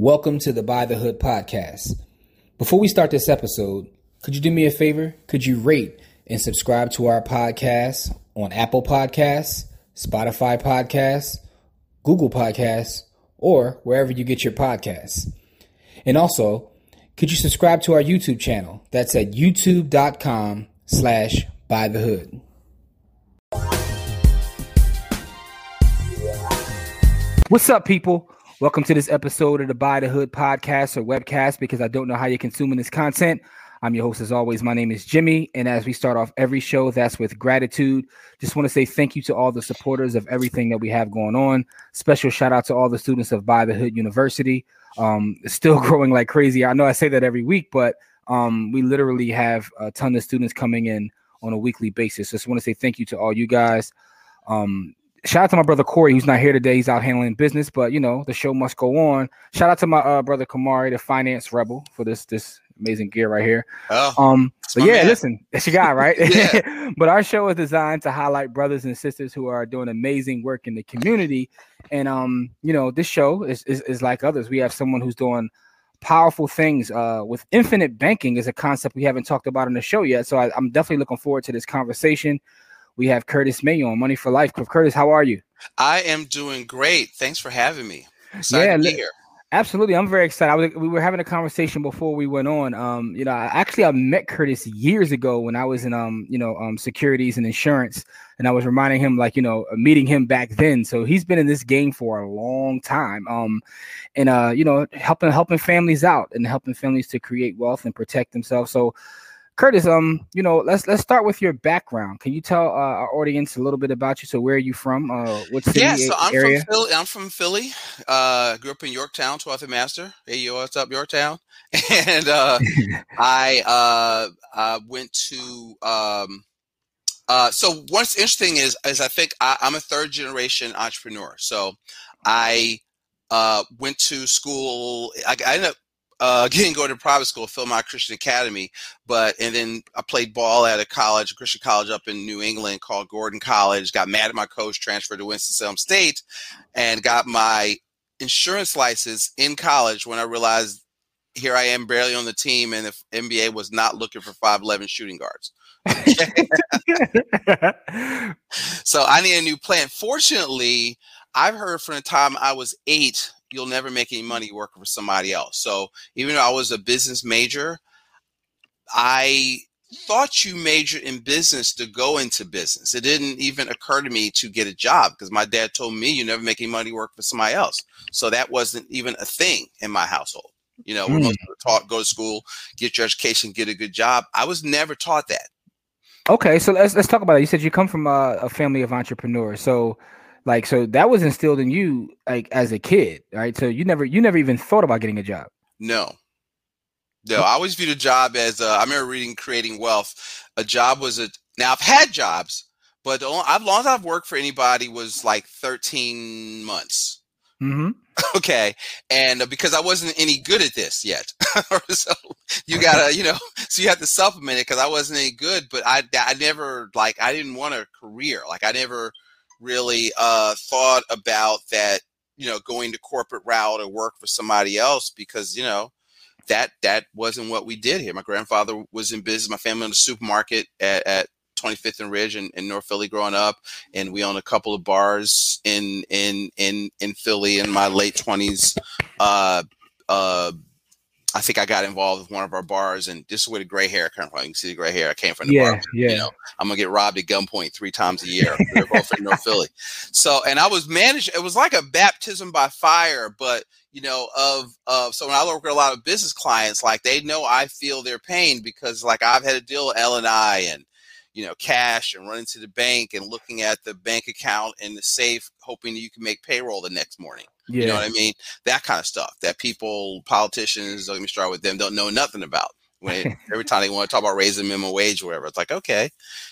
Welcome to the Buy the Hood podcast. Before we start this episode, could you do me a favor? Could you rate and subscribe to our podcast on Apple Podcasts, Spotify Podcasts, Google Podcasts, or wherever you get your podcasts? And also, could you subscribe to our YouTube channel? That's at youtube.com slash buy the hood. What's up, people? Welcome to this episode of the Buy the Hood podcast or webcast because I don't know how you're consuming this content. I'm your host, as always. My name is Jimmy. And as we start off every show, that's with gratitude. Just want to say thank you to all the supporters of everything that we have going on. Special shout out to all the students of Buy the Hood University. Um, still growing like crazy. I know I say that every week, but um, we literally have a ton of students coming in on a weekly basis. Just want to say thank you to all you guys. Um, shout out to my brother Corey, who's not here today. He's out handling business, but you know the show must go on. Shout out to my uh, brother Kamari, the finance rebel, for this this amazing gear right here. Oh, Um, but yeah, man. listen, it's your guy, right? But our show is designed to highlight brothers and sisters who are doing amazing work in the community. And um, you know, this show is is, is like others. We have someone who's doing powerful things uh with infinite banking is a concept we haven't talked about on the show yet. So I, I'm definitely looking forward to this conversation. We have Curtis Mayo on Money for Life. Curtis, how are you? I am doing great. Thanks for having me. Excited Yeah, to be here. Absolutely, I'm very excited. I was, we were having a conversation before we went on. Um, you know, I, actually, I met Curtis years ago when I was in, um, you know, um, securities and insurance, and I was reminding him, like, you know, uh, meeting him back then. So he's been in this game for a long time. Um, and uh, you know, helping helping families out and helping families to create wealth and protect themselves. So, Curtis, um, you know, let's let's start with your background. Can you tell uh, our audience a little bit about you? So, where are you from? Uh, what city Yeah, so I'm area? from Philly. I'm from Philly. Uh, grew up in Yorktown, 12th and Master. Hey, yo, what's up, Yorktown? And uh, I uh, uh, went to. Um, uh, so what's interesting is, is I think I, I'm a third generation entrepreneur. So I uh, went to school. I, I ended up uh, getting go to private school, Philmont Christian Academy, but and then I played ball at a college, a Christian college up in New England called Gordon College. Got mad at my coach, transferred to Winston Salem State, and got my insurance license in college when I realized here I am barely on the team, and the NBA was not looking for five eleven shooting guards. So I need a new plan. Fortunately, I've heard from the time I was eight, you'll never make any money working for somebody else. So even though I was a business major, I thought you majored in business to go into business. It didn't even occur to me to get a job because my dad told me you never make any money work for somebody else. So that wasn't even a thing in my household. You know, we're Mm. most taught go to school, get your education, get a good job. I was never taught that. Okay, so let's let's talk about it. You said you come from a, a family of entrepreneurs, so like so that was instilled in you like as a kid, right? So you never you never even thought about getting a job. No. No, I always viewed a job as uh, I remember reading Creating Wealth. A job was a now I've had jobs, but the only, I've long as I've worked for anybody was like 13 months. Mm-hmm. Okay, and uh, because I wasn't any good at this yet, so you gotta, you know, so you have to supplement it because I wasn't any good. But I, I never like I didn't want a career. Like I never really uh, thought about that, you know, going to corporate route or work for somebody else because you know that that wasn't what we did here. My grandfather was in business. My family owned a supermarket at, at 25th and Ridge in, in North Philly growing up, and we owned a couple of bars in in in in Philly in my late 20s. Uh, uh, I think I got involved with one of our bars, and this is where the gray hair comes from. You can see the gray hair. I came from the Yeah, bar. yeah. You know, I'm gonna get robbed at gunpoint three times a year. We were both in North Philly. So, and I was managed. It was like a baptism by fire, but you know, of of. So when I work with a lot of business clients, like they know I feel their pain because, like, I've had to deal with L and I and you know cash and running to the bank and looking at the bank account and the safe, hoping that you can make payroll the next morning. Yeah. You know what I mean? That kind of stuff that people, politicians, let me start with them, don't know nothing about. When every time they want to talk about raising minimum wage or whatever, it's like, okay,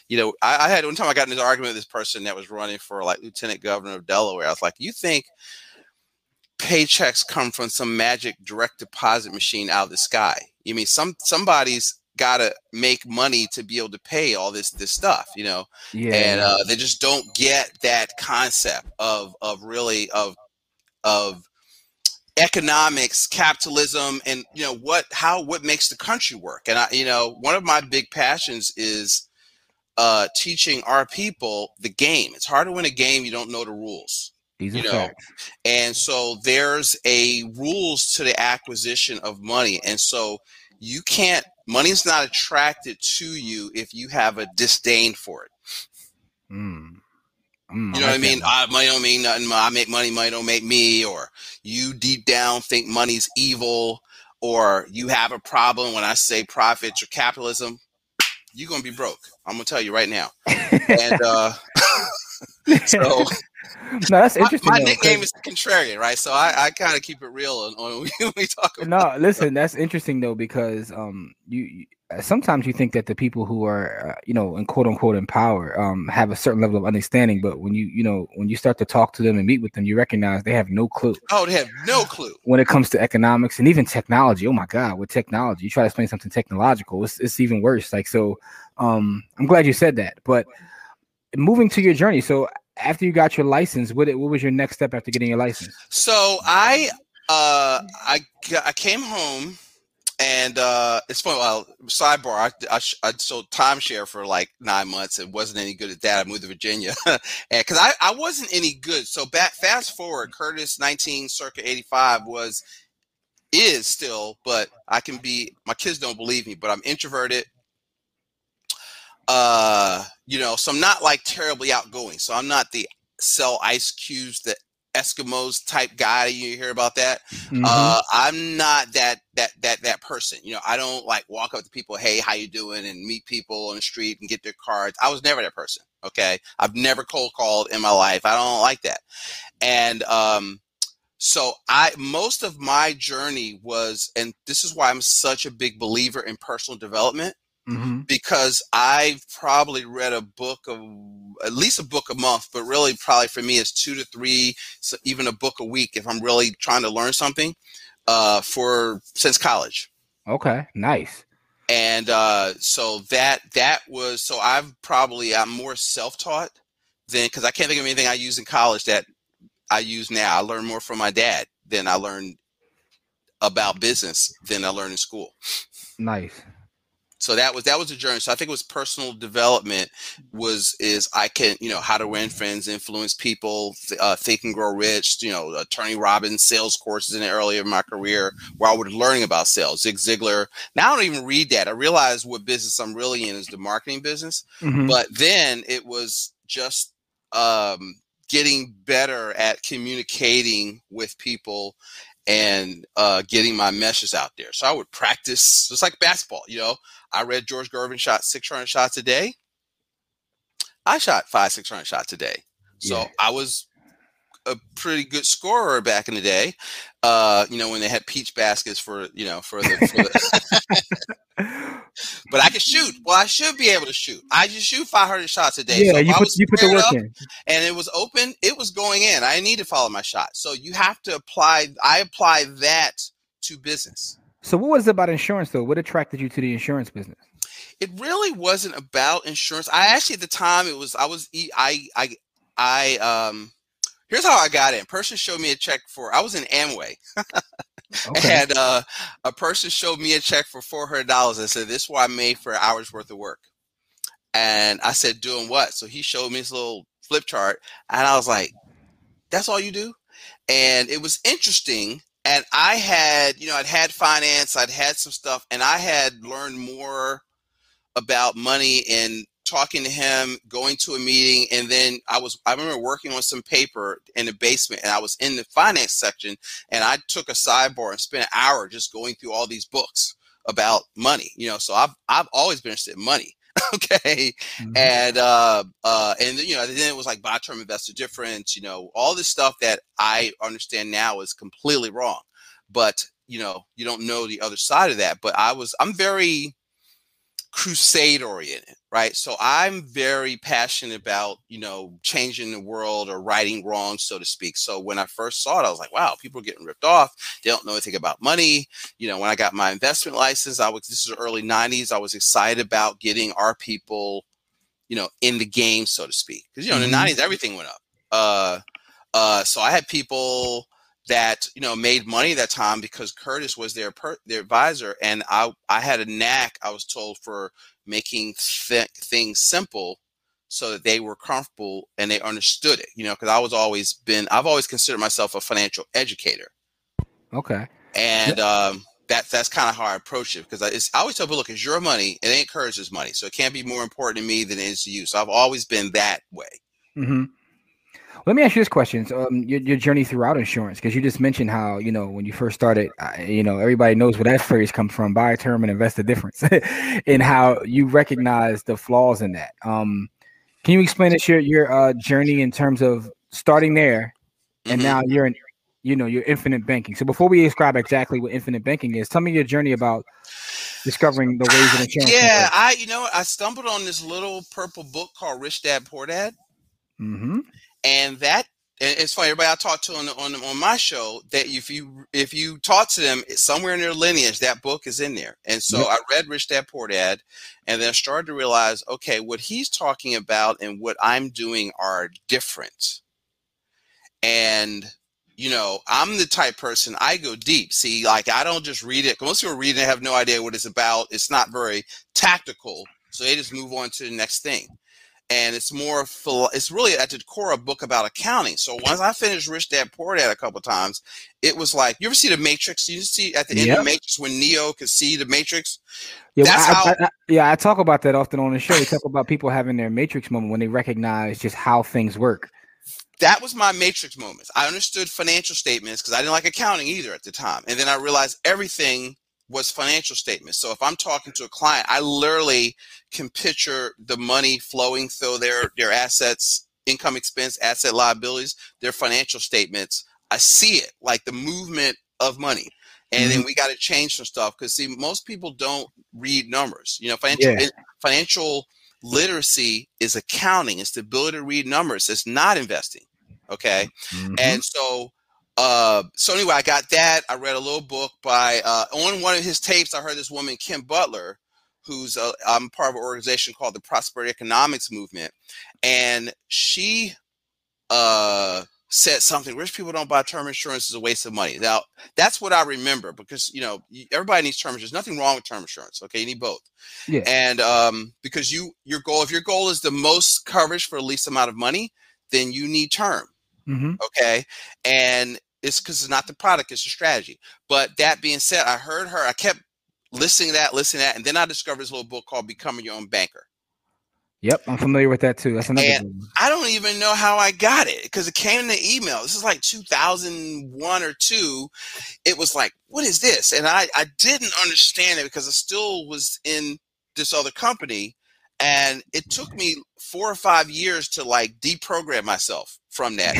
you know, I, I had one time I got in this argument with this person that was running for like lieutenant governor of Delaware. I was like, you think paychecks come from some magic direct deposit machine out of the sky? You mean some somebody's got to make money to be able to pay all this this stuff, you know? Yeah. and uh, they just don't get that concept of of really of of economics, capitalism, and you know what how what makes the country work. And I, you know, one of my big passions is uh, teaching our people the game. It's hard to win a game you don't know the rules. These you know, facts. and so there's a rules to the acquisition of money, and so you can't. Money's not attracted to you if you have a disdain for it. Mm. Mm, You know what I mean? I, money don't mean nothing. I make money, money don't make me. Or you deep down think money's evil, or you have a problem when I say profits or capitalism. You're gonna be broke. I'm gonna tell you right now. And uh, so no, that's my, interesting. my though, nickname is the contrarian, right? So I, I kind of keep it real on, on when we talk about. no, listen, that's interesting though because um, you, you uh, sometimes you think that the people who are uh, you know in quote unquote in power um have a certain level of understanding, but when you you know when you start to talk to them and meet with them, you recognize they have no clue Oh, they have no clue. when it comes to economics and even technology. Oh my God, with technology, you try to explain something technological, it's it's even worse. Like so, um, I'm glad you said that. But moving to your journey, so after you got your license, what what was your next step after getting your license? So I uh I I came home and uh it's funny. Well, sidebar. I I, I sold timeshare for like nine months and wasn't any good at that. I moved to Virginia, because I I wasn't any good. So back fast forward, Curtis nineteen circa eighty five was is still, but I can be. My kids don't believe me, but I'm introverted. Uh, you know, so I'm not like terribly outgoing. So I'm not the sell ice cubes, the Eskimos type guy. You hear about that? Mhm. Uh, I'm not that that that that person. You know, I don't like walk up to people, hey, how you doing, and meet people on the street and get their cards. I was never that person. Okay, I've never cold called in my life. I don't like that. And um, so I most of my journey was, and this is why I'm such a big believer in personal development Mhm. because I've probably read a book of at least a book a month, but really probably for me it's two to three, so even a book a week if I'm really trying to learn something uh, for since college. Okay, nice. And uh, so that that was so I've probably I'm more self-taught than because I can't think of anything I used in college that I use now. I learned more from my dad than I learned about business than I learned in school Nice. So that was that was a journey so i think it was personal development was is i can you know how to win friends influence people uh, think and grow rich you know tony robbins sales courses in the early of my career where i was learning about sales zig ziglar now i don't even read that i realize what business i'm really in is the marketing business Mhm. but then it was just um, getting better at communicating with people and uh, getting my message out there. So I would practice just like basketball. You know, I read George Gervin shot 600 shots a day. I shot five, 600 shots a day. So Yeah. I was a pretty good scorer back in the day. Uh, you know, when they had peach baskets for, you know, for the, for the but I can shoot. Well, I should be able to shoot. I just shoot 500 shots a day. yeah, so you put you put the work in. and it was open, it was going in. I need to follow my shot. So you have to apply. I apply that to business. So what was it about insurance though? What attracted you to the insurance business? It really wasn't about insurance. I actually at the time it was. I was. I I I Um. Here's how I got in. Person showed me a check for. I was in Amway. Okay. And uh, a person showed me a check for four hundred dollars and said, "This is what I made for an hour's worth of work." And I said, "Doing what?" So he showed me his little flip chart, and I was like, "That's all you do?" And it was interesting. And I had, you know, I'd had finance, I'd had some stuff, and I had learned more about money and talking to him, going to a meeting, and then I was I remember working on some paper in the basement, and I was in the finance section, and I took a sidebar and spent an hour just going through all these books about money. You know, so I've I've always been interested in money. okay, Mhm. and uh uh and you know then it was like buy term investor difference you know all this stuff that i understand now is completely wrong but you know you don't know the other side of that but i was i'm very crusade oriented right? So i'm very passionate about you know changing the world or righting wrongs so to speak. So when i first saw it i was like wow people are getting ripped off. They don't know anything about money. You know when i got my investment license i was this is early 90s i was excited about getting our people you know in the game so to speak. Because you know in the Mhm. 90s everything went up. Uh uh so i had people that you know made money that time because Curtis was their per, their advisor, and I I had a knack. I was told for making th- things simple so that they were comfortable and they understood it. You know, because I was always been I've always considered myself a financial educator. Okay. And um, that that's kind of how I approach it because I, I, always tell people, look, it's your money. It ain't Curtis's money, so it can't be more important to me than it is to you. So I've always been that way. Mm-hmm. Let me ask you this question: um, your, your journey throughout insurance, because you just mentioned how you know when you first started, uh, you know everybody knows where that phrase comes from: buy a term and invest the difference, and how you recognize the flaws in that. Um, can you explain us your your uh, journey in terms of starting there, and mm-hmm. now you're in, you know, your infinite banking? So before we describe exactly what infinite banking is, tell me your journey about discovering the ways of insurance. Yeah, I you know I stumbled on this little purple book called Rich Dad Poor Dad. Mm-hmm and that and it's funny. Everybody I talked to on on on my show that if you if you talk to them somewhere in their lineage, that book is in there. And so yep. I read Rich Dad Poor Dad, and then I started to realize, okay, what he's talking about and what I'm doing are different. And you know, I'm the type person I go deep. See, like I don't just read it. Most people read it and have no idea what it's about. It's not very tactical, so they just move on to the next thing and it's more it's really at the core a book about accounting. So once i finished rich dad poor dad a couple times it was like you ever see the matrix? You see at the end yep. of the matrix when neo could see the matrix? Yeah, That's I, how, I, I, yeah i talk about that often on the show. We talk about people having their matrix moment when they recognize just how things work. That was my matrix moment. I understood financial statements because i didn't like accounting either at the time and then i realized everything was financial statements. So if I'm talking to a client, I literally can picture the money flowing through their their assets, income expense, asset liabilities, their financial statements. I see it like the movement of money. And mm-hmm. then we got to change some stuff because see, most people don't read numbers. You know, financial yeah. financial literacy is accounting. It's the ability to read numbers. It's not investing. Okay, mm-hmm. and so uh, so anyway, I got that. I read a little book by uh, on one of his tapes. I heard this woman, Kim Butler, who's a, I'm part of an organization called the Prosperity Economics Movement, and she uh, said something: "Rich people don't buy term insurance is a waste of money." Now, that's what I remember because you know everybody needs term insurance. There's nothing wrong with term insurance. Okay, you need both. Yeah. And um, because you your goal, if your goal is the most coverage for the least amount of money, then you need term. Mm-hmm. Okay, and it's because it's not the product, it's the strategy. But that being said, I heard her, I kept listening to that, listening to that, and then I discovered this little book called Becoming Your Own Banker. Yep, I'm familiar with that too. That's another and one. I don't even know how I got it because it came in the email. This is like 2001 or two. It was like, what is this? And I, I didn't understand it because I still was in this other company. And it took me four or five years to like deprogram myself from that.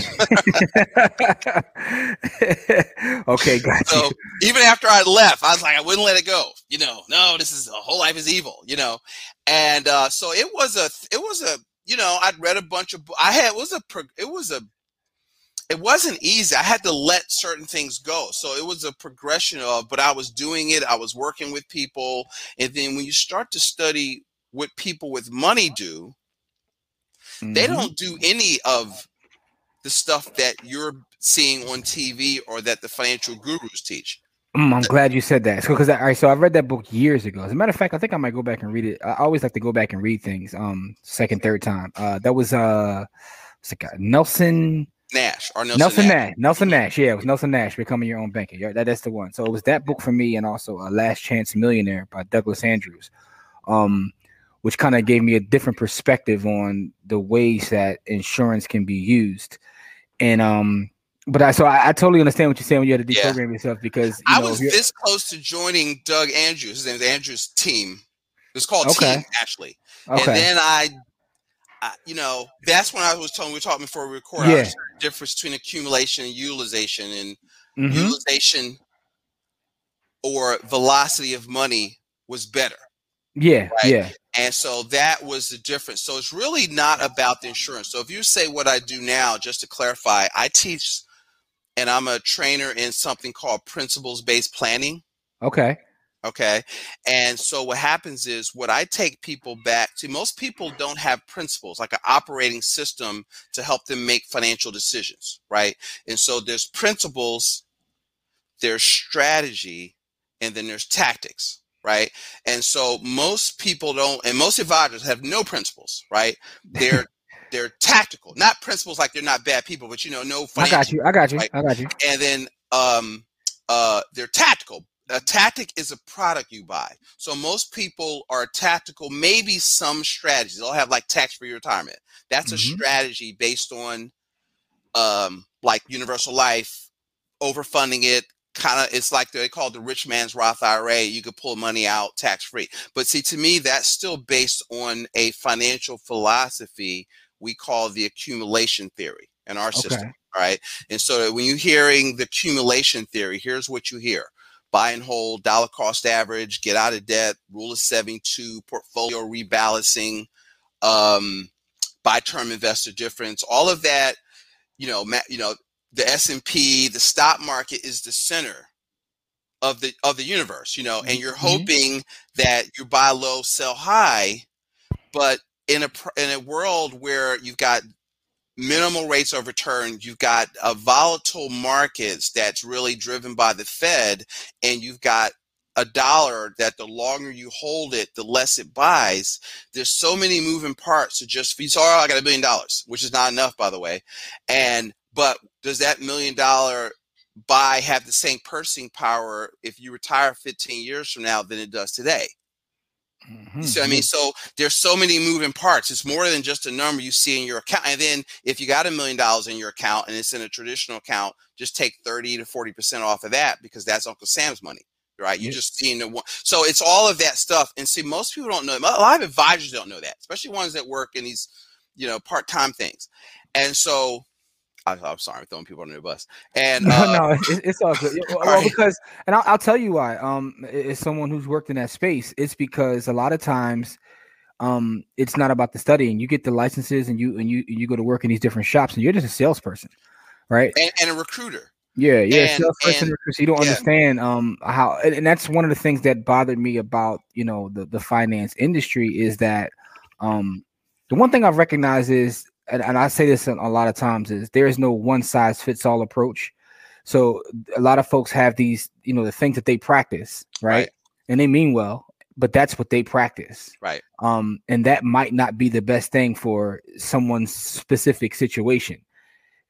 okay, gotcha. So even after I left, I was like, I wouldn't let it go. You know, no, this is a whole life is evil. You know, and uh, so it was a, it was a, you know, I'd read a bunch of, I had, it was a, it was a, it wasn't easy. I had to let certain things go. So it was a progression of, but I was doing it. I was working with people, and then when you start to study what people with money do, mm-hmm. they don't do any of the stuff that you're seeing on TV or that the financial gurus teach. Mm, I'm glad you said that. Because so, all right, so I read that book years ago. As a matter of fact, I think I might go back and read it. I always like to go back and read things. Um, second, third time. Uh, that was uh, what's it got? Nelson Nash or Nelson, Nelson Nash. Nash. Nelson Nash. Yeah, it was Nelson Nash becoming your own banker. Yeah, that, that's the one. So it was that book for me, and also a uh, Last Chance Millionaire by Douglas Andrews. Um, which kind of gave me a different perspective on the ways that insurance can be used. And um, but I so I, I totally understand what you're saying when you had to deprogram yeah. yourself because you I know, was this close to joining Doug Andrews. His name is Andrews Team. It's called okay. Team actually. Okay. And then I, I, you know, that's when I was telling we were talking before we record. Yeah. The difference between accumulation and utilization, and mm-hmm. utilization or velocity of money was better. Yeah, right? yeah. And so that was the difference. So it's really not about the insurance. So if you say what I do now, just to clarify, I teach and I'm a trainer in something called principles based planning. Okay. Okay. And so what happens is what I take people back to most people don't have principles like an operating system to help them make financial decisions, right? And so there's principles, there's strategy, and then there's tactics, right? And so most people don't, and most advisors have no principles, right? They're they're tactical, not principles like they're not bad people, but you know, no. I got you. I got you. Right? I got you. And then um, uh, they're tactical. A tactic is a product you buy. So most people are tactical, maybe some strategies. They'll have like tax free retirement. That's mm-hmm. a strategy based on um, like universal life, overfunding it, kind of it's like they call the rich man's Roth IRA. You could pull money out tax free. But see, to me, that's still based on a financial philosophy we call the accumulation theory in our okay. system. All right. And so when you're hearing the accumulation theory, here's what you hear buy and hold, dollar cost average, get out of debt, rule of 72, portfolio rebalancing, um, buy term investor difference, all of that, you know, you know, the S&P, the stock market is the center of the of the universe, you know, and you're mm-hmm. hoping that you buy low, sell high, but in a in a world where you've got minimal rates of return, you've got a volatile markets that's really driven by the Fed, and you've got a dollar that the longer you hold it, the less it buys. There's so many moving parts to just you saw I got a billion dollars, which is not enough by the way. And but does that million dollar buy have the same purchasing power if you retire 15 years from now than it does today? Mm-hmm. So I mean, so there's so many moving parts. It's more than just a number you see in your account. And then if you got a million dollars in your account and it's in a traditional account, just take 30 to 40 percent off of that because that's Uncle Sam's money, right? You just seeing the one. So it's all of that stuff. And see, most people don't know. A lot of advisors don't know that, especially ones that work in these, you know, part time things. And so I, am sorry, I'm throwing people under the bus. And uh, no, no, it's, it's all good. Well, right. because, and I'll, I'll, tell you why. Um, as someone who's worked in that space, it's because a lot of times, um, it's not about the studying. You get the licenses, and you and you and you go to work in these different shops, and you're just a salesperson, right? And, and a recruiter. Yeah, yeah, and, salesperson. And, so you don't yeah. understand um how, and, and that's one of the things that bothered me about you know the the finance industry is that um the one thing I've recognized is and, and I say this a lot of times is there is no one size fits all approach. So a lot of folks have these, you know, the things that they practice, right? right? And they mean well, but that's what they practice. Right. Um, and that might not be the best thing for someone's specific situation.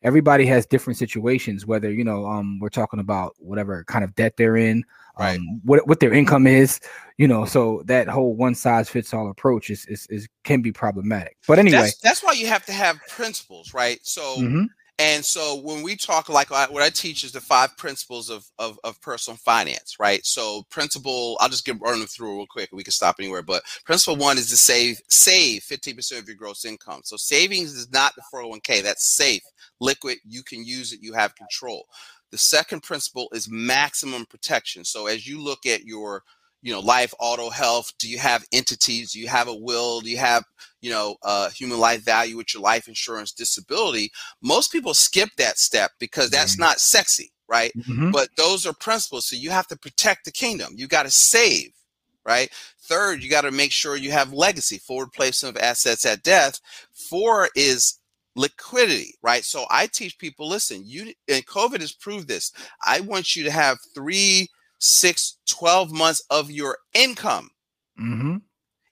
Everybody has different situations, whether you know, um, we're talking about whatever kind of debt they're in, right. um, what what their income is, you know. So that whole one size fits all approach is, is is can be problematic. But anyway, that's, that's why you have to have principles, right? So. Mm-hmm. And so when we talk like what I teach is the five principles of, of, of personal finance, right? So principle, I'll just get run them through real quick. We can stop anywhere, but principle one is to save save 15% of your gross income. So savings is not the 401k. That's safe, liquid. You can use it. You have control. The second principle is maximum protection. So as you look at your you know life auto health do you have entities do you have a will do you have you know uh, human life value with your life insurance disability most people skip that step because that's mm-hmm. not sexy right mm-hmm. but those are principles so you have to protect the kingdom you got to save right third you got to make sure you have legacy forward placement of assets at death four is liquidity, right? So I teach people, listen, you and COVID has proved this. I want you to have three, six, 12 months of your income mm-hmm.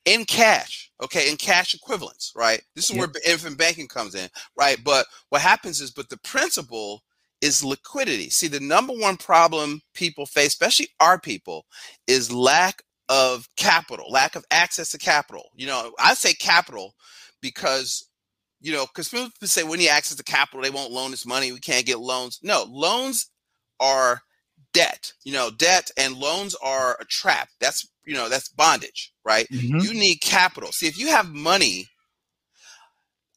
in cash, okay, in cash equivalents, right? This is yep. where infinite banking comes in, right? But what happens is, but the principle is liquidity. See, the number one problem people face, especially our people, is lack of capital, lack of access to capital. You know, I say capital because you know, because people say when you access the capital, they won't loan us money. We can't get loans. No, loans are debt. You know, debt and loans are a trap. That's you know, that's bondage, right? Mm-hmm. You need capital. See, if you have money,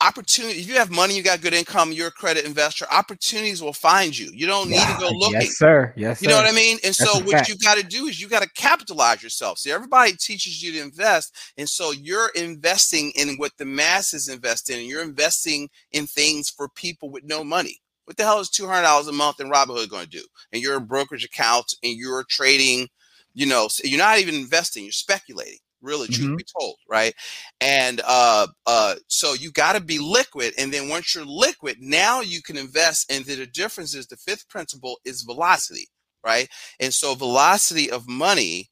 opportunity if you have money you got good income you're a credit investor opportunities will find you you don't need to go looking yes sir yes you know what i mean and That's so what fact. you got to do is you got to capitalize yourself see everybody teaches you to invest and so you're investing in what the masses invest in and you're investing in things for people with no money what the hell is $200 a month in robinhood going to do? And you're a brokerage account and you're trading you know, you're not even investing, you're speculating really truth Mhm. be told right? And uh uh so you got to be liquid and then once you're liquid now you can invest and the difference is the fifth principle is velocity right? And so velocity of money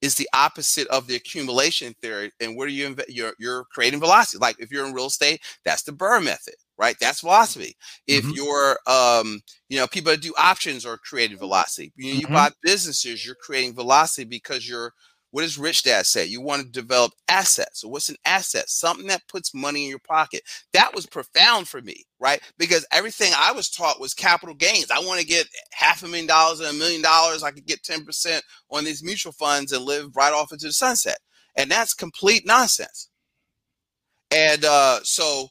is the opposite of the accumulation theory and where do you invest you're, you're creating velocity. Like if you're in real estate that's the BRRRR method right? That's velocity if Mhm. you're um you know people that do options are creating velocity. You, you Mhm. buy businesses you're creating velocity because you're what does rich dad say? You want to develop assets. So what's an asset? Something that puts money in your pocket. That was profound for me right? Because everything i was taught was capital gains. I want to get half a million dollars and a million dollars. I could get 10% on these mutual funds and live right off into the sunset. And that's complete nonsense. And uh so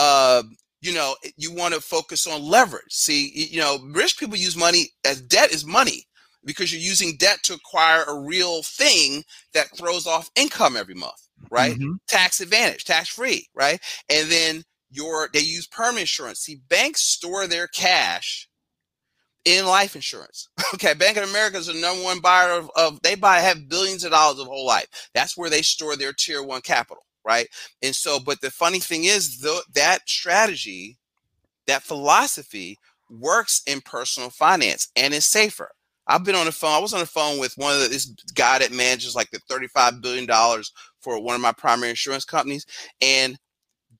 uh you know you want to focus on leverage. See you know rich people use money as debt is money because you're using debt to acquire a real thing that throws off income every month right? Mhm. tax advantage tax free right? And then your they use permanent insurance. See banks store their cash in life insurance. Okay bank of america is the number one buyer of, of they buy have billions of dollars of whole life. That's where they store their tier one capital right and so but the funny thing is though that strategy that philosophy works in personal finance and is safer i've been on the phone i was on the phone with one of the, this guy that manages like the 35 billion dollars for one of my primary insurance companies and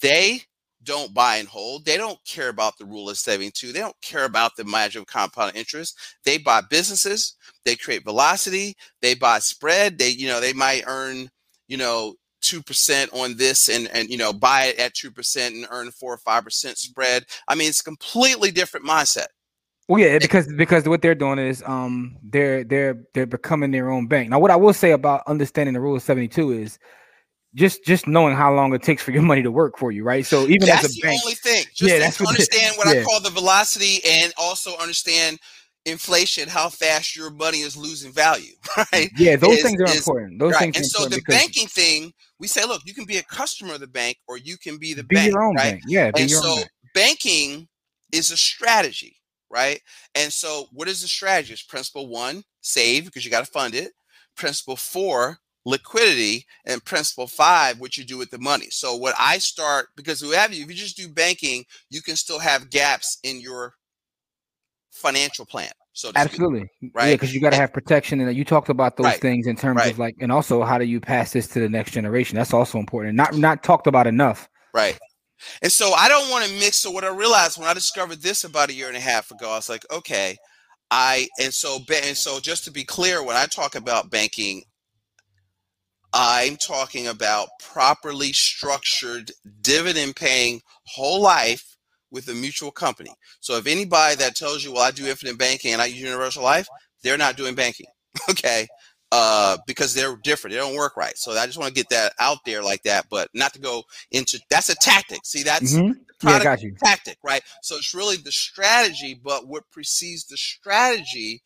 they don't buy and hold. They don't care about the rule of 72. They don't care about the magic of compound interest. They buy businesses, they create velocity, they buy spread. They, you know, they might earn, you know, 2% on this and and you know buy it at 2% and earn 4 or 5% spread. I mean, it's completely different mindset. Well, yeah, because because what they're doing is um they're they're they're becoming their own bank. Now, what I will say about understanding the rule of seventy two is just just knowing how long it takes for your money to work for you, right? So even That's as a the bank, only thing. Just Yeah, that's what understand what I call the velocity and also understand inflation, how fast your money is losing value, right? yeah, those is- things are is- important. Those right. things And so the banking thing, we say, look, you can be a customer of the bank or you can be the be bank, your own right? bank. Yeah, And so bank. banking is a strategy, right? And so what is the strategy? It's principle one, save because you got to fund it. Principle four, liquidity, and principle five, what you do with the money. So what I start because we have you, if you just do banking, you can still have gaps in your financial plan. So to speak. Absolutely, Yeah, right? because you got to have protection, and you talked about those Right, things in terms right. of like, and also how do you pass this to the next generation? That's also important. Not not talked about enough. Right. And so I don't want to mix. So what I realized when I discovered this about a year and a half ago, I was like, okay, I and so and so just to be clear, when I talk about banking, I'm talking about properly structured dividend paying whole life with a mutual company. So if anybody that tells you, well, I do infinite banking and I use universal life, they're not doing banking. Okay. Uh, because they're different. They don't work right. So I just want to get that out there like that, but not to go into that's a tactic. See, that's Mhm. Yeah, got you. tactic, right? So it's really the strategy, but what precedes the strategy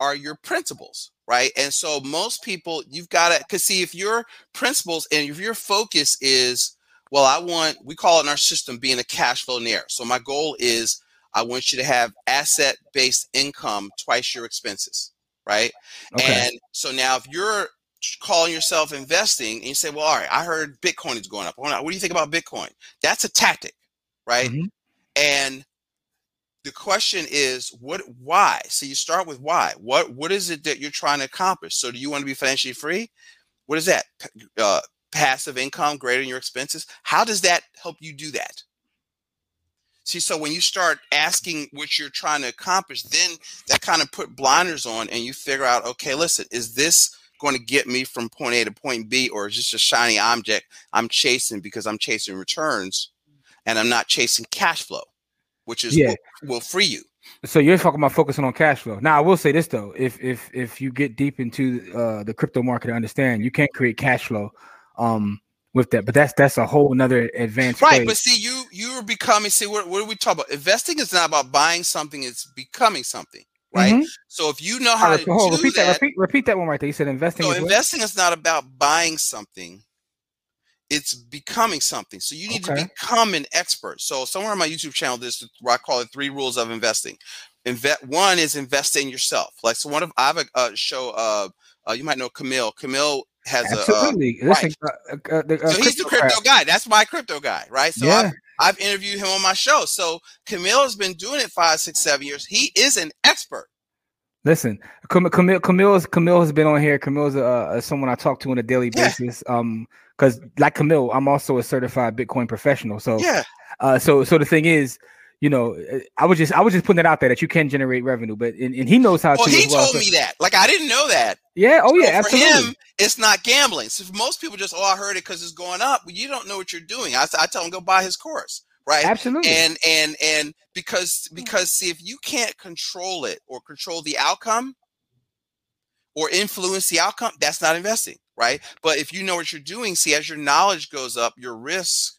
are your principles, right? And so most people, you've got to, because see, if your principles and if your focus is, well, I want, we call it in our system being a cash flow near. So my goal is I want you to have asset based income twice your expenses, right? Okay. And so now if you're calling yourself investing and you say, well, all right, I heard Bitcoin is going up. What do you think about Bitcoin? That's a tactic, right? Mhm. And the question is what why? So you start with why. What what is it that you're trying to accomplish? So do you want to be financially free? What is that? Uh, passive income greater than your expenses? How does that help you do that? See, so when you start asking what you're trying to accomplish, then that kind of put blinders on and you figure out, okay, listen, is this going to get me from point A to point B, or is this a shiny object I'm chasing because I'm chasing returns and I'm not chasing cash flow, which is Yeah. what will free you. So you're talking about focusing on cash flow. Now I will say this though, if if if you get deep into uh, the crypto market, and understand you can't create cash flow um, with that, but that's that's a whole another advanced Right, but see, you you're becoming. See, what what are we talking about? Investing is not about buying something; it's becoming something, right? Mhm. So if you know how right, to hold repeat that. that, Repeat repeat that one right there. You said investing. so is investing is not about buying something; it's becoming something. So you need Okay. to become an expert. So somewhere on my YouTube channel, there's what I call it three rules of investing. Invest one is invest in yourself. Like so, one of I have a, uh show. Uh, uh, you might know Camille. Camille has a. Uh, Absolutely. Listen, uh, uh, uh, so he's the crypto guy. That's my crypto guy, right? So yeah. I've, I've interviewed him on my show. So Camille has been doing it five, six, seven years. He is an expert. Listen, Cam- Camille, Camille's Camille has been on here. Camille's uh, uh, someone I talk to on a daily Yeah. basis. Um, because like Camille, I'm also a certified Bitcoin professional. So, Yeah, uh, so so the thing is, you know, uh, I was just I was just putting it out there that you can generate revenue, but and, and he knows how well, to. he well. told So- me that. Like I didn't know that. Yeah. Oh yeah. So for Absolutely. him, it's not gambling. So for most people, just oh, I heard it because it's going up. Well, you don't know what you're doing. I, I tell him go buy his course, right? Absolutely. And and and because because see, if you can't control it or control the outcome or influence the outcome, that's not investing, right? But if you know what you're doing, see, as your knowledge goes up, your risk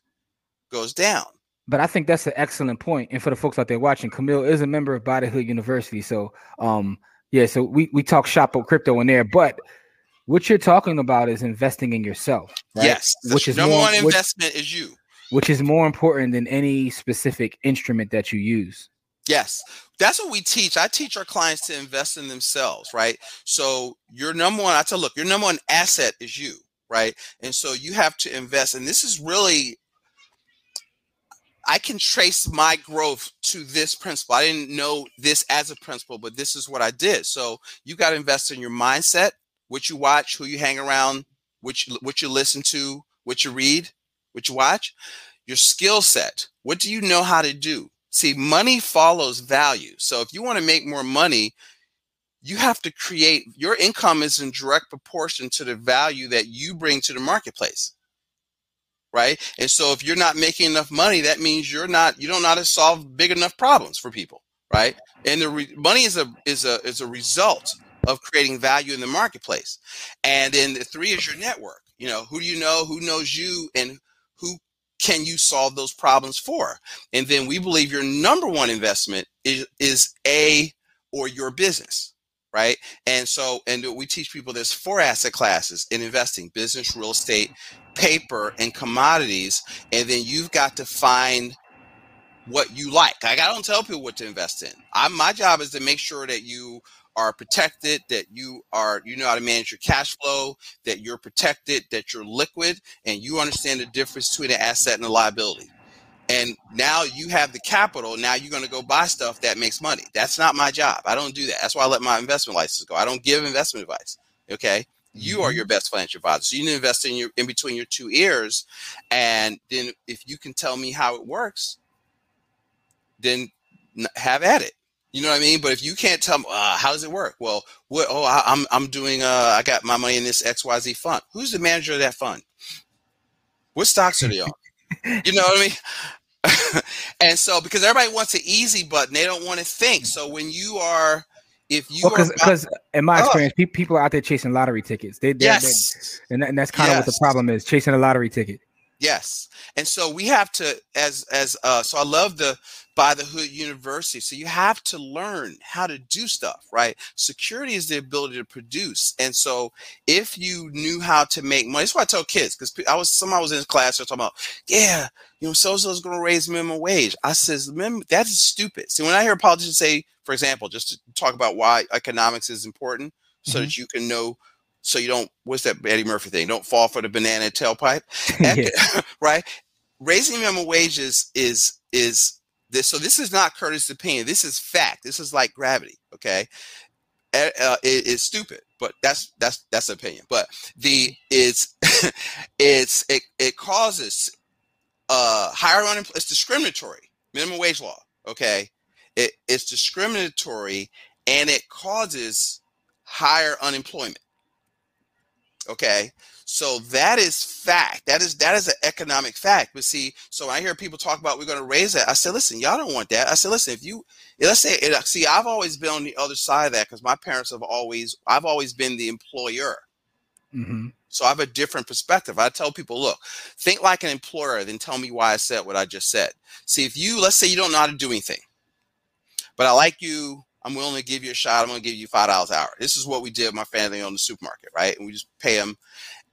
goes down. But I think that's an excellent point. And for the folks out there watching, Camille is a member of Buy the Hood University. So um yeah, so we, we talk shop on crypto in there, but what you're talking about is investing in yourself, right? Yes, Which is number more- one which- investment is you. which is more important than any specific instrument that you use. Yes, that's what we teach. I teach our clients to invest in themselves, right? So your number one, I tell, look, your number one asset is you, right? And so you have to invest. And this is really, I can trace my growth to this principle. I didn't know this as a principle, but this is what I did. So you got to invest in your mindset, what you watch, who you hang around, which what you listen to, what you read, what you watch, your skill set. What do you know how to do? See, money follows value. So if you want to make more money, you have to create your income is in direct proportion to the value that you bring to the marketplace. Right. And so if you're not making enough money, that means you're not, you don't know how to solve big enough problems for people. Right. And the re- money is a, is a, is a result of creating value in the marketplace. And then the three is your network. You know, who do you know, who knows you and who can you solve those problems for? And then we believe your number one investment is, is a or your business, right? And so, and we teach people there's four asset classes in investing: business, real estate, paper, and commodities. And then you've got to find what you like. Like I don't tell people what to invest in. I my job is to make sure that you are protected, that you are you know how to manage your cash flow, that you're protected, that you're liquid, and you understand the difference between an asset and a liability. And now you have the capital. Now you're going to go buy stuff that makes money. That's not my job. I don't do that. That's why I let my investment license go. I don't give investment advice. Okay. You are Mhm. your best financial advisor. So you need to invest in your in between your two ears. And then if you can tell me how it works, then have at it. You know what I mean? But if you can't tell me uh, how does it work? Well, what? Oh, I, I'm I'm doing. Uh, I got my money in this X Y Z fund. Who's the manager of that fund? What stocks are they on? you know what I mean? and so because everybody wants an easy button, they don't want to think. So when you are, if you Well, because in my Oh. experience, pe- people are out there chasing lottery tickets. They, they yes, and, that- and that's kind of what the problem is: chasing a lottery ticket. Yes. And so we have to as as uh so I love the buy the hood university. So you have to learn how to do stuff, right? Security is the ability to produce. And so if you knew how to make money, that's why I tell kids, because I was somebody was in class they're talking about, yeah, you know, so so's gonna raise minimum wage. I says, "Mem- that is stupid. See, when I hear politicians say, for example, just to talk about why economics is important, so that you can know so you don't what's that Eddie Murphy thing? Don't fall for the banana tailpipe. yeah. right? Raising minimum wages is is this. So this is not Curtis' opinion. This is fact. This is like gravity. Okay, Uh, it is stupid, but that's that's that's opinion. But the it's it's it it causes uh higher unemployment. It's discriminatory. Minimum wage law. Okay, it it's discriminatory and it causes higher unemployment. Okay, so that is fact. That is that is an economic fact. But see, so I hear people talk about we're going to raise that, I said, listen, y'all don't want that. I said, listen, if you let's say, it, see, I've always been on the other side of that because my parents have always, I've always been the employer. hmm So I have a different perspective. I tell people, look, think like an employer, then tell me why I said what I just said. See, if you, let's say you don't know how to do anything, but I like you, I'm willing to give you a shot. I'm going to give you five dollars an hour. This is what we did with my family on the supermarket, right? And we just pay them,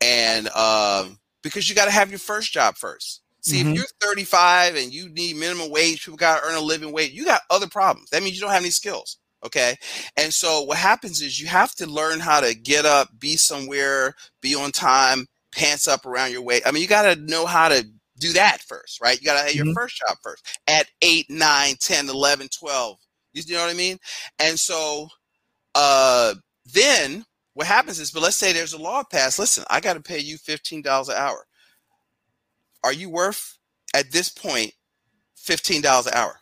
and um, because you got to have your first job first. See, Mhm. if you're 35 and you need minimum wage, people got to earn a living wage, you got other problems. That means you don't have any skills. Okay. And so what happens is you have to learn how to get up, be somewhere, be on time, pants up around your waist. I mean, you got to know how to do that first, right? You got to have your Mhm. first job first at 8, 9, 10, 11, 12. You know what I mean? And so uh, then what happens is, but let's say there's a law passed. Listen, I got to pay you $15 an hour. Are you worth at this point $15 an hour?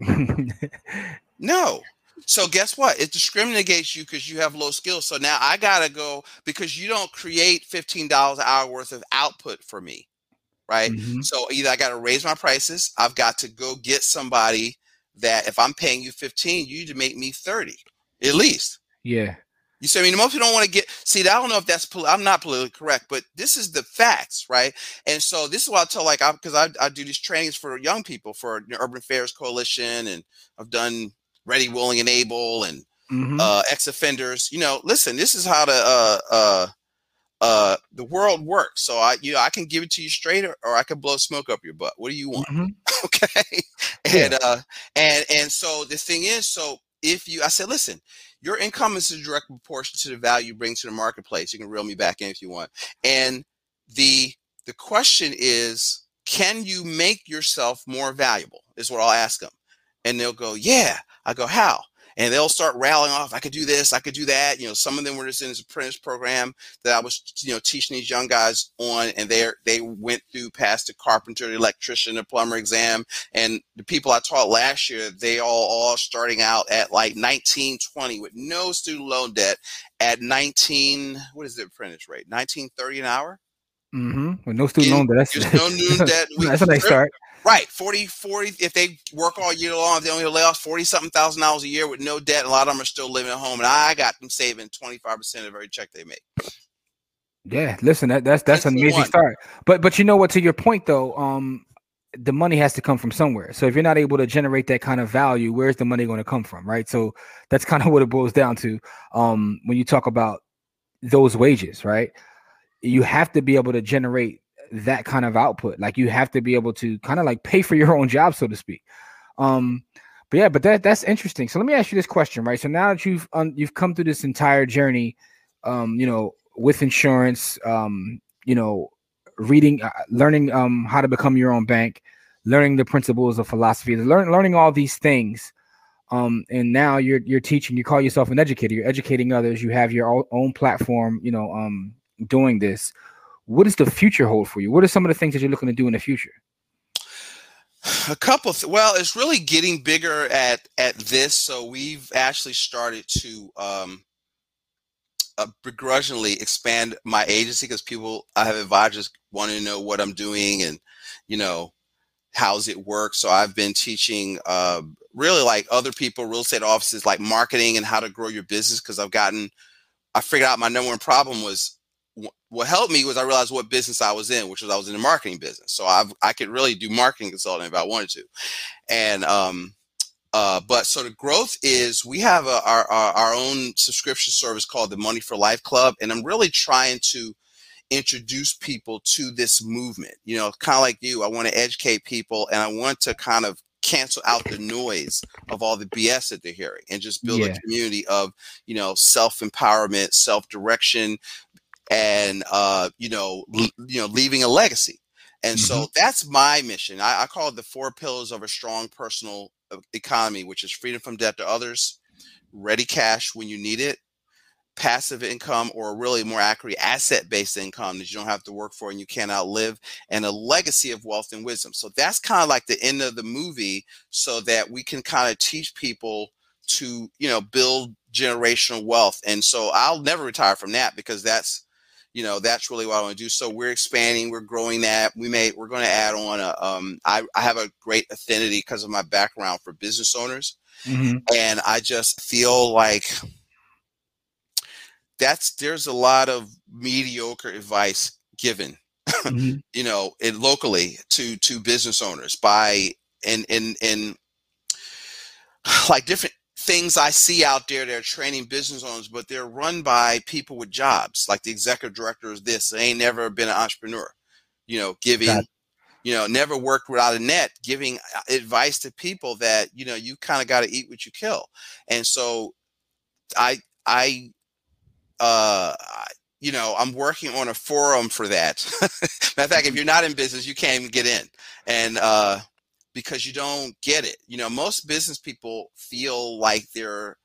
No. So guess what? It discriminates you because you have low skills. So now I gotta go because you don't create fifteen dollars an hour worth of output for me, right? Mhm. So either I got to raise my prices, I've got to go get somebody that if I'm paying you fifteen, you need to make me thirty at least. Yeah. You see, I mean, most people don't want to get. See, I don't know if that's. poli- I'm not politically correct, but this is the facts, right? And so this is what I tell, like, I because I, I do these trainings for young people for the Urban Affairs Coalition, and I've done Ready, Willing, and Able, and Mhm. uh, ex offenders. You know, listen, this is how to uh, uh, uh, the world works. So I, you know, I can give it to you straight, or, or I can blow smoke up your butt. What do you want? Mhm. okay Yeah. and uh and and so the thing is so if you i said listen your income is a direct proportion to the value you bring to the marketplace you can reel me back in if you want and the the question is can you make yourself more valuable is what i'll ask them and they'll go yeah i go how and they'll start rattling off i could do this i could do that you know some of them were just in this apprentice program that i was you know teaching these young guys on and they they went through past the carpenter the electrician the plumber exam and the people i taught last year they all all starting out at like 19 20 with no student loan debt at 19 what is the apprentice rate 1930 an hour Mm-hmm. With no student In- loan, debt, that's no new debt we- that's a nice start. Right, 40, 40, if they work all year long, if they only lay off 40 something thousand dollars a year with no debt, a lot of them are still living at home. And I got them saving 25% of every check they make. Yeah, listen, that, that's that's an That's the amazing start. But but you know what? To your point though, um, the money has to come from somewhere. So if you're not able to generate that kind of value, where's the money going to come from, right? So that's kind of what it boils down to. Um, when you talk about those wages, right? You have to be able to generate that kind of output. Like you have to be able to kind of like pay for your own job, so to speak. Um, but yeah, but that that's interesting. So let me ask you this question, right? So now that you've um, you've come through this entire journey, um, you know, with insurance, um, you know, reading, uh, learning um, how to become your own bank, learning the principles of philosophy, learn, learning all these things. Um, and now you're you're teaching. You call yourself an educator. You're educating others. You have your own platform. You know, um, doing this. What does the future hold for you? What are some of the things that you're looking to do in the future? A couple th- well, it's really getting bigger at, at this. So we've actually started to, um, uh, begrudgingly expand my agency because people, I have advisors wanting to know what I'm doing and, you know, how's it work. So I've been teaching, uh, really like other people, real estate offices, like marketing and how to grow your business. Cause I've gotten, I figured out my number one problem was what helped me was I realized what business I was in, which was I was in the marketing business. So I've, I could really do marketing consulting if I wanted to. And, um, uh, but so the growth is we have a, our, our our own subscription service called the Money for Life Club, and I'm really trying to introduce people to this movement. You know, kind of like you, I want to educate people, and I want to kind of cancel out the noise of all the BS that they're hearing, and just build Yeah. a community of you know self empowerment, self direction, and uh, you know l- you know leaving a legacy. And so that's my mission. I, I call it the four pillars of a strong personal uh, economy, which is freedom from debt to others, ready cash when you need it, passive income, or really more accurate, asset based income that you don't have to work for and you can't outlive, and a legacy of wealth and wisdom. So that's kind of like the end of the movie, so that we can kind of teach people to, you know, build generational wealth. And so I'll never retire from that because that's you know that's really what I want to do. So we're expanding, we're growing that. We may we're going to add on a um I, I have a great affinity because of my background for business owners Mhm. and I just feel like that's there's a lot of mediocre advice given Mhm. you know it locally to to business owners by and and and like different things I see out there. They're training business owners, but they're run by people with jobs. Like the executive director is this. They ain't never been an entrepreneur. You know, giving, you know, never worked without a net, giving uh, advice to people that you know you kind of got to eat what you kill. And so, I I uh you know, I'm working on a forum for that. Matter of fact, if you're not in business, you can't even get in. And uh, because you don't get it. You know, most business people feel like they're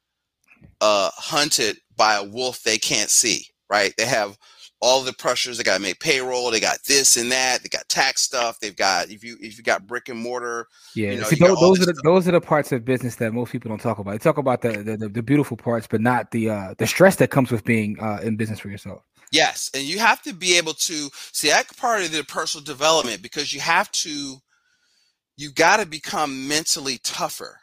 uh, hunted by a wolf they can't see, right? They have all the pressures. They got to make payroll. They got this and that. They got tax stuff. They've got if you if you got brick and mortar. Yeah, you know, See, those, those are the stuff. those are the parts of business that most people don't talk about. They talk about the the, the, the beautiful parts, but not the uh, the stress that comes with being uh, in business for yourself. Yes, and you have to be able to see that part of the personal development because you have to. You got to become mentally tougher.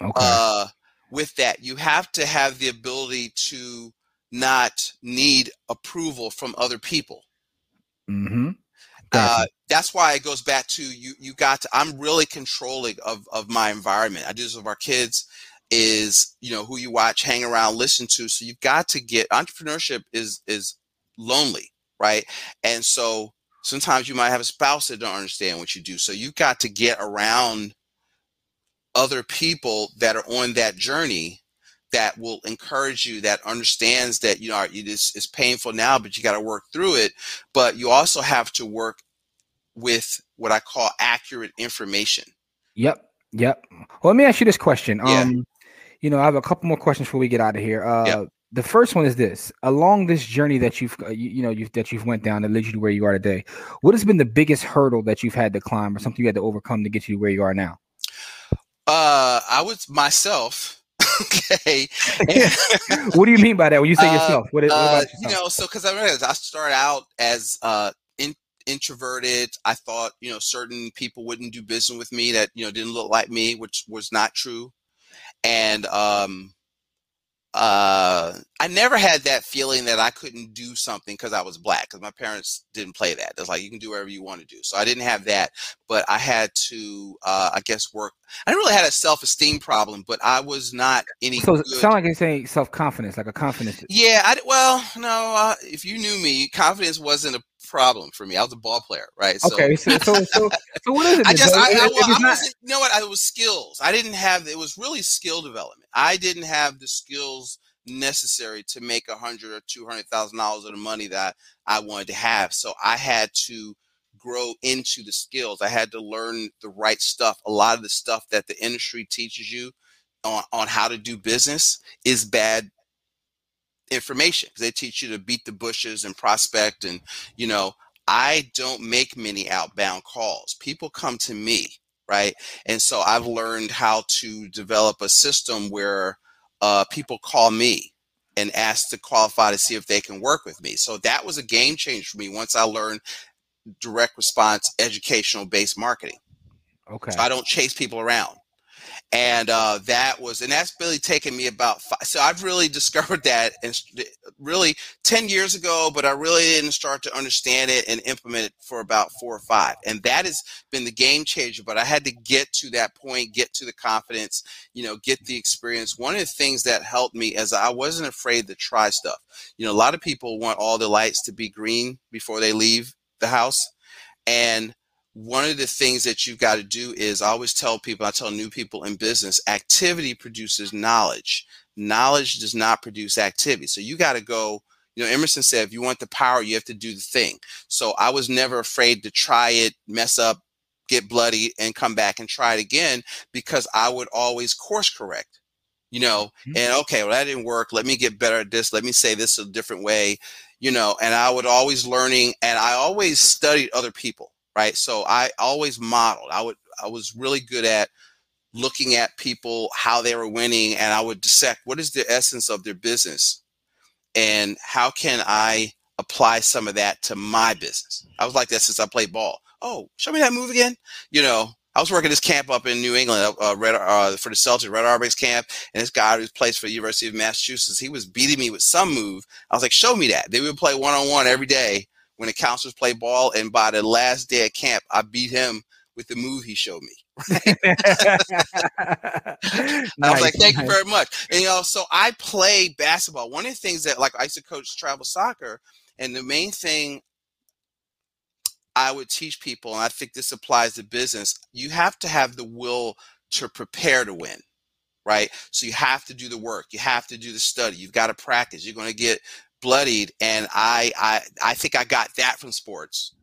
Okay. uh, with that. You have to have the ability to not need approval from other people. mm-hmm. Uh, that's why it goes back to you. You got to. I'm really controlling of of my environment. I do this with our kids. Is you know who you watch, hang around, listen to. So you've got to get entrepreneurship is is lonely, right? And so sometimes you might have a spouse that don't understand what you do. So you've got to get around other people that are on that journey that will encourage you that understands that you know it is it's painful now but you got to work through it but you also have to work with what i call accurate information Yep. Yep. Well, let me ask you this question. Yeah. Um, you know, I have a couple more questions before we get out of here. Uh, Yeah. The first one is this: along this journey that you've, uh, you, you know, you've that you've went down that led you to where you are today. What has been the biggest hurdle that you've had to climb, or something you had to overcome to get you to where you are now? uh i was myself okay what do you mean by that? When you say Uh, yourself, what, is, what uh, you know so because i realized i started out as uh in, introverted i thought you know certain people wouldn't do business with me that you know didn't look like me which was not true and um uh i never had that feeling that i couldn't do something because i was black because my parents didn't play that it's like you can do whatever you want to do so i didn't have that but i had to uh i guess work i didn't really had a self-esteem problem but i was not any So good sound like you're saying self confidence, like a confidence. yeah, I, well, no. Uh, if you knew me, confidence wasn't a problem for me. I was a ball player, right? So Okay, so so so, so what is it? I just, I, I, well, I wasn't, you know what? I, it was skills. I didn't have. It was really skill development. I didn't have the skills necessary to make a hundred or two hundred thousand dollars of the money that I wanted to have. So I had to grow into the skills. I had to learn the right stuff. A lot of the stuff that the industry teaches you on, on how to do business is bad information because they teach you to beat the bushes and prospect and you know i don't make many outbound calls people come to me right and so i've learned how to develop a system where uh, people call me and ask to qualify to see if they can work with me so that was a game change for me once i learned direct response educational based marketing okay. so I don't chase people around. And uh, that was, and that's really taken me about five. So I've really discovered that, and really ten years ago, but I really didn't start to understand it and implement it for about four or five. And that has been the game changer. But I had to get to that point, get to the confidence, you know, get the experience. One of the things that helped me is I wasn't afraid to try stuff. You know, a lot of people want all the lights to be green before they leave the house, and one of the things that you've got to do is I always tell people, I tell new people in business, activity produces knowledge. Knowledge does not produce activity. So you got to go, you know, Emerson said, if you want the power, you have to do the thing. So I was never afraid to try it, mess up, get bloody, and come back and try it again because I would always course correct, you know, Mhm. and okay, well, that didn't work. Let me get better at this. Let me say this a different way, you know, and I would always learning and I always studied other people right? So i always modeled. I would i was really good at looking at people how they were winning and i would dissect what is the essence of their business and how can i apply some of that to my business? I was like that since i played ball. Oh show me that move again. You know i was working this camp up in new england uh, Red, uh, for the celtics red Auerbach's camp and this guy who plays for the university of massachusetts he was beating me with some move. I was like show me that. They would play one-on-one every day when the counselors play ball. And by the last day at camp, I beat him with the move he showed me. Right? nice, I was like, thank nice. you very much. And you know, so I play basketball. One of the things that like I used to coach travel soccer, and the main thing I would teach people, and I think this applies to business, you have to have the will to prepare to win. Right. So you have to do the work. You have to do the study. You've got to practice. You're going to get bloodied. And I I I think I got that from sports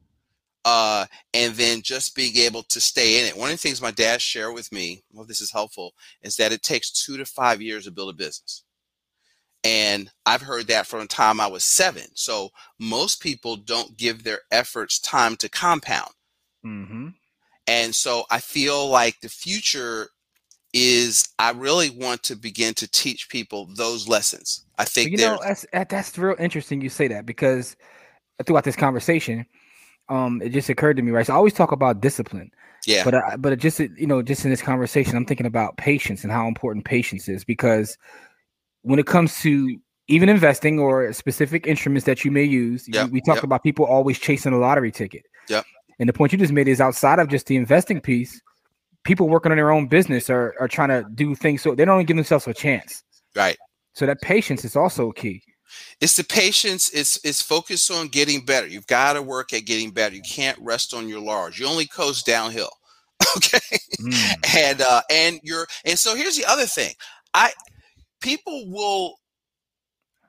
uh, and then just being able to stay in it. One of the things my dad shared with me, well, this is helpful, is that it takes two to five years to build a business. And I've heard that from the time I was seven. So most people don't give their efforts time to compound. Mm-hmm. And so I feel like the future is I really want to begin to teach people those lessons. I think you know that's that's real interesting you say that because throughout this conversation, um, it just occurred to me, right? So I always talk about discipline. Yeah. But I, but it just you know, just in this conversation, I'm thinking about patience and how important patience is because when it comes to even investing or specific instruments that you may use, yep. we talk yep. about people always chasing a lottery ticket. Yeah. And the point you just made is outside of just the investing piece, people working on their own business are are trying to do things so they don't even give themselves a chance. Right. So that patience is also key. It's the patience. It's it's focused on getting better. You've got to work at getting better. You can't rest on your laurels. You only coast downhill. Okay. Mm. And uh and you're and so here's the other thing. I people will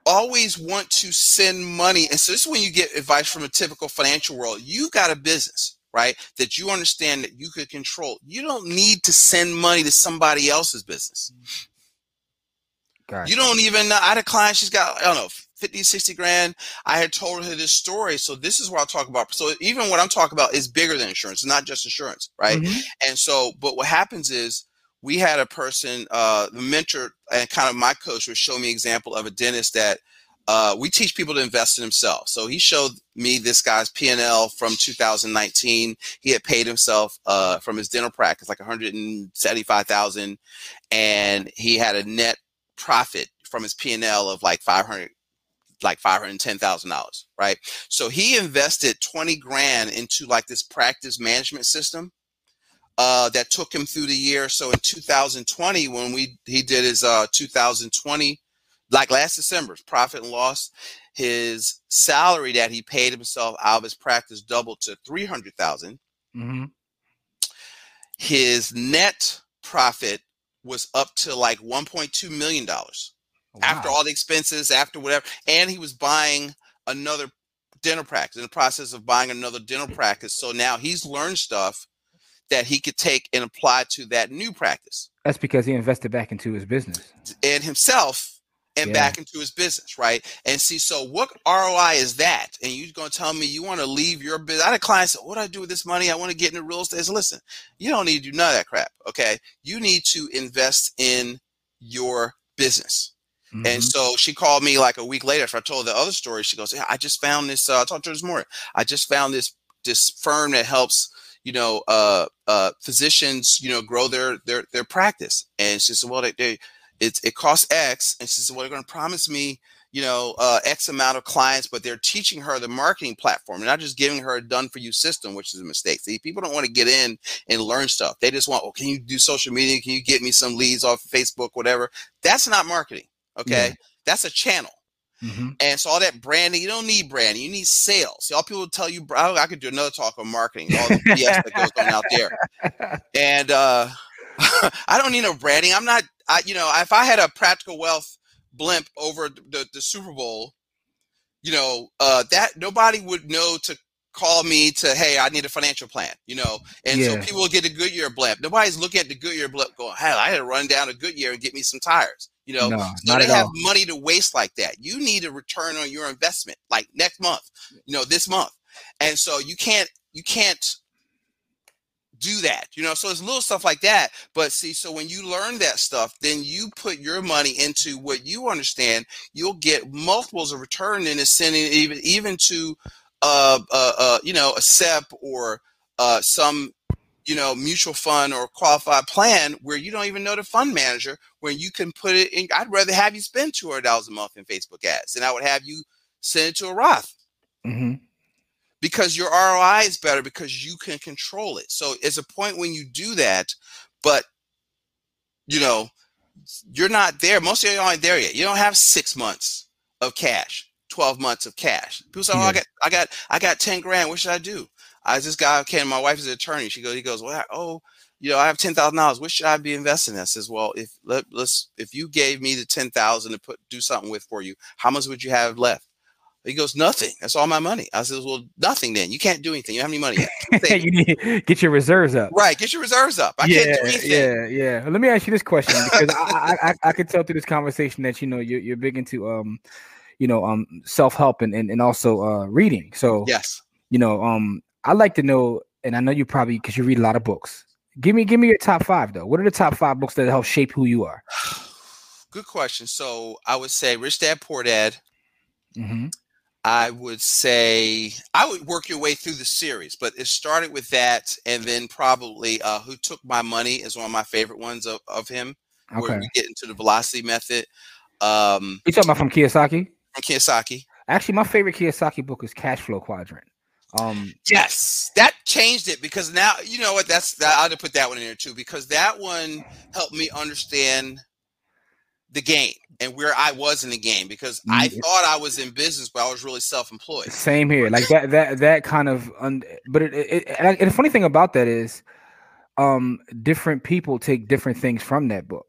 always want to send money. And so this is when you get advice from a typical financial world. You got a business, right? That you understand that you could control. You don't need to send money to somebody else's business. Gotcha. You don't even know. I had a client, she's got, I don't know, 50, 60 grand. I had told her this story. So this is what I'll talk about. So even what I'm talking about is bigger than insurance, not just insurance, right? Mm-hmm. And so, but what happens is we had a person, uh, the mentor and kind of my coach would show me example of a dentist that uh, we teach people to invest in themselves. So he showed me this guy's P&L from 2019. He had paid himself uh, from his dental practice like 175,000 and he had a net profit from his P&L of like 500 like $510,000, right? So he invested 20 grand into like this practice management system uh, that took him through the year. So in 2020, when we he did his uh, 2020, like last December's profit and loss, his salary that he paid himself out of his practice doubled to 300,000. Mm-hmm. His net profit was up to like 1.2 million dollars oh, wow. after all the expenses, after whatever, and he was buying another dental practice in the process of buying another dental practice. So now he's learned stuff that he could take and apply to that new practice. That's because he invested back into his business and himself and yeah. back into his business, right? And see, so what ROI is that? And you're going to tell me you want to leave your business? I had a client say, "What do I do with this money? I want to get into real estate." So listen, you don't need to do none of that crap. Okay, you need to invest in your business. Mm-hmm. And so she called me like a week later. If I told the other story, she goes, "Yeah, I just found this. Uh, I talked to her this morning. I just found this this firm that helps." you know, uh, uh, physicians, you know, grow their their their practice. And she said, well, they, they it, it costs X. And she said, well, they're going to promise me, you know, uh, X amount of clients, but they're teaching her the marketing platform. They're not just giving her a done for you system, which is a mistake. See, people don't want to get in and learn stuff. They just want, "Well, can you do social media? Can you get me some leads off of Facebook, whatever? That's not marketing. Okay. Yeah. That's a channel. Mm-hmm. And so all that branding, you don't need branding, you need sales. See, all people tell you, bro, I could do another talk on marketing, all the BS that goes on out there. And uh, I don't need no branding. I'm not I, you know, if I had a practical wealth blimp over the, the Super Bowl, you know, uh, that nobody would know to call me to, hey, I need a financial plan, you know, and yeah. so people will get a Goodyear blimp. Nobody's looking at the Goodyear blimp going, hey, I had to run down a Goodyear and get me some tires. You know, no, so they have all. money to waste like that. You need a return on your investment, like next month, you know, this month. And so you can't, you can't do that you know so it's little stuff like that but see so when you learn that stuff then you put your money into what you understand you'll get multiples of return in sending even even to uh, uh, uh you know a sep or uh some you know mutual fund or qualified plan where you don't even know the fund manager where you can put it in i'd rather have you spend $200 a month in facebook ads than i would have you send it to a roth. Mm-hmm because your ROI is better because you can control it. So it's a point when you do that, but you know, you're not there. Most of you aren't there yet. You don't have six months of cash, 12 months of cash. People say, Oh, I got I got I got 10 grand. What should I do? I just got came. My wife is an attorney. She goes, he goes, Well, oh, you know, I have ten thousand dollars. What should I be investing in? I says, Well, if let, let's if you gave me the ten thousand to put do something with for you, how much would you have left? He goes, nothing. That's all my money. I says, well, nothing then. You can't do anything. You don't have any money yet. you need get your reserves up. Right. Get your reserves up. I yeah, can't do anything. Yeah, yeah. Well, let me ask you this question because I, I, I, I could tell through this conversation that you know you're, you're big into um, you know, um, self help and, and and also uh reading. So yes, you know, um, I like to know, and I know you probably because you read a lot of books. Give me give me your top five though. What are the top five books that help shape who you are? Good question. So I would say Rich Dad Poor Dad. Mm-hmm. I would say I would work your way through the series, but it started with that, and then probably uh, "Who Took My Money" is one of my favorite ones of, of him. Okay. Where we get into the velocity method. Um, you talking about from Kiyosaki? From Kiyosaki. Actually, my favorite Kiyosaki book is Cash Flow Quadrant. Um, yes, that changed it because now you know what. That's that. I'll put that one in there too because that one helped me understand the game and where I was in the game because I thought I was in business, but I was really self-employed. Same here, like that, that, that kind of. Un- but it, it, it, and the funny thing about that is, um, different people take different things from that book.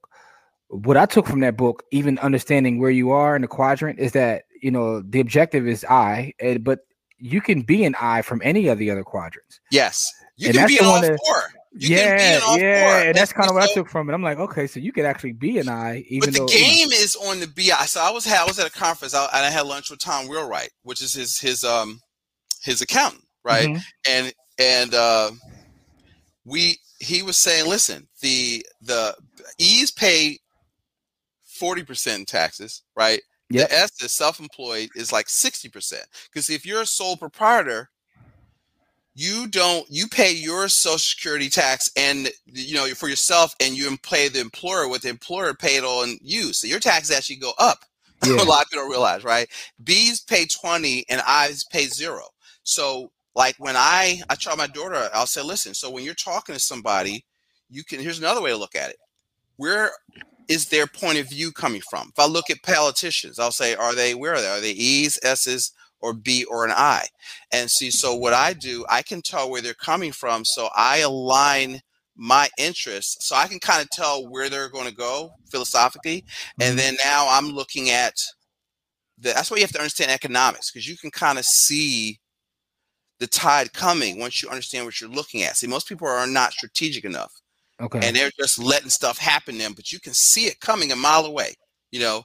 What I took from that book, even understanding where you are in the quadrant, is that you know the objective is I, but you can be an I from any of the other quadrants. Yes, you and can be an all that, four. You yeah, yeah, and that's kind of what so, I took from it. I'm like, okay, so you could actually be an I, even but the though, game you know. is on the BI. So I was I was at a conference I, and I had lunch with Tom Wheelwright, which is his his um his accountant, right? Mm-hmm. And and uh, we he was saying, listen, the the E's pay forty percent taxes, right? Yep. The S is self-employed is like sixty percent because if you're a sole proprietor you don't you pay your social security tax and you know for yourself and you pay the employer what the employer paid on you. So your taxes actually go up. Yeah. a lot of people don't realize right? B's pay 20 and i's pay zero. So like when i i tell my daughter i'll say listen so when you're talking to somebody you can here's another way to look at it. Where is their point of view coming from? If i look at politicians i'll say are they where are they? Are they e's s's or B or an I. And see, so what I do, I can tell where they're coming from. So I align my interests so I can kind of tell where they're going to go philosophically. Mm-hmm. And then now I'm looking at the, that's why you have to understand economics because you can kind of see the tide coming once you understand what you're looking at. See, most people are not strategic enough. Okay. And they're just letting stuff happen to them, but you can see it coming a mile away, you know.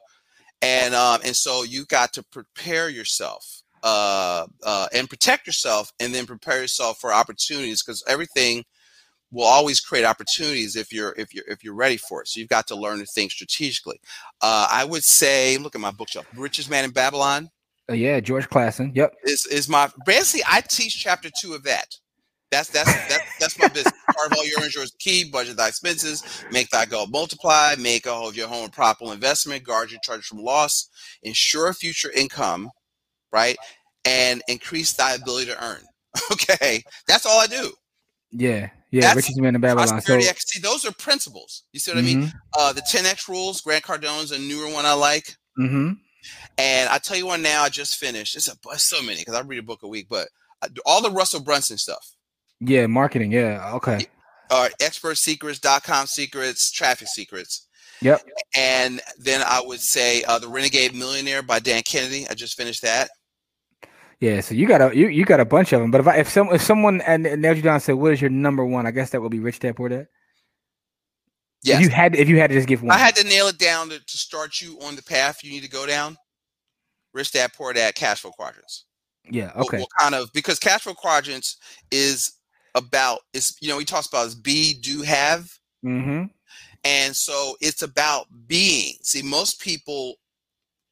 And um, and so you got to prepare yourself uh, uh, and protect yourself and then prepare yourself for opportunities because everything will always create opportunities if you're if you're if you're ready for it so you've got to learn to think strategically uh, i would say look at my bookshelf richest man in babylon uh, yeah george clason yep is is my basically i teach chapter two of that that's that's that's that's my business. Part of all your insurance key. Budget thy expenses. Make thy goal multiply. Make all of your home a profitable investment. Guard your charge from loss. Ensure future income right? And increase thy ability to earn. Okay, that's all I do. Yeah, yeah. That's richest man in Babylon. So, see, those are principles. You see what mm-hmm. I mean? Mm-hmm. Uh, the 10x rules. Grant Cardone's a newer one I like. Mm-hmm. And I tell you one now. I just finished. It's, a, it's so many because I read a book a week, but I, all the Russell Brunson stuff. Yeah, marketing. Yeah. Okay. All right. Expert secrets, dot com secrets, traffic secrets. Yep. And then I would say uh, the Renegade Millionaire by Dan Kennedy. I just finished that. Yeah, so you got a you, you got a bunch of them. But if I, if some if someone and nailed you down and said, "What is your number one?" I guess that would be Rich Dad Poor Dad. Yes. If you had if you had to just give one, I had to nail it down to, to start you on the path you need to go down. Rich Dad Poor Dad cash flow quadrants. Yeah. Okay. What, what kind of because cash flow quadrants is about is you know he talks about is be do have. Mm-hmm. And so it's about being. See, most people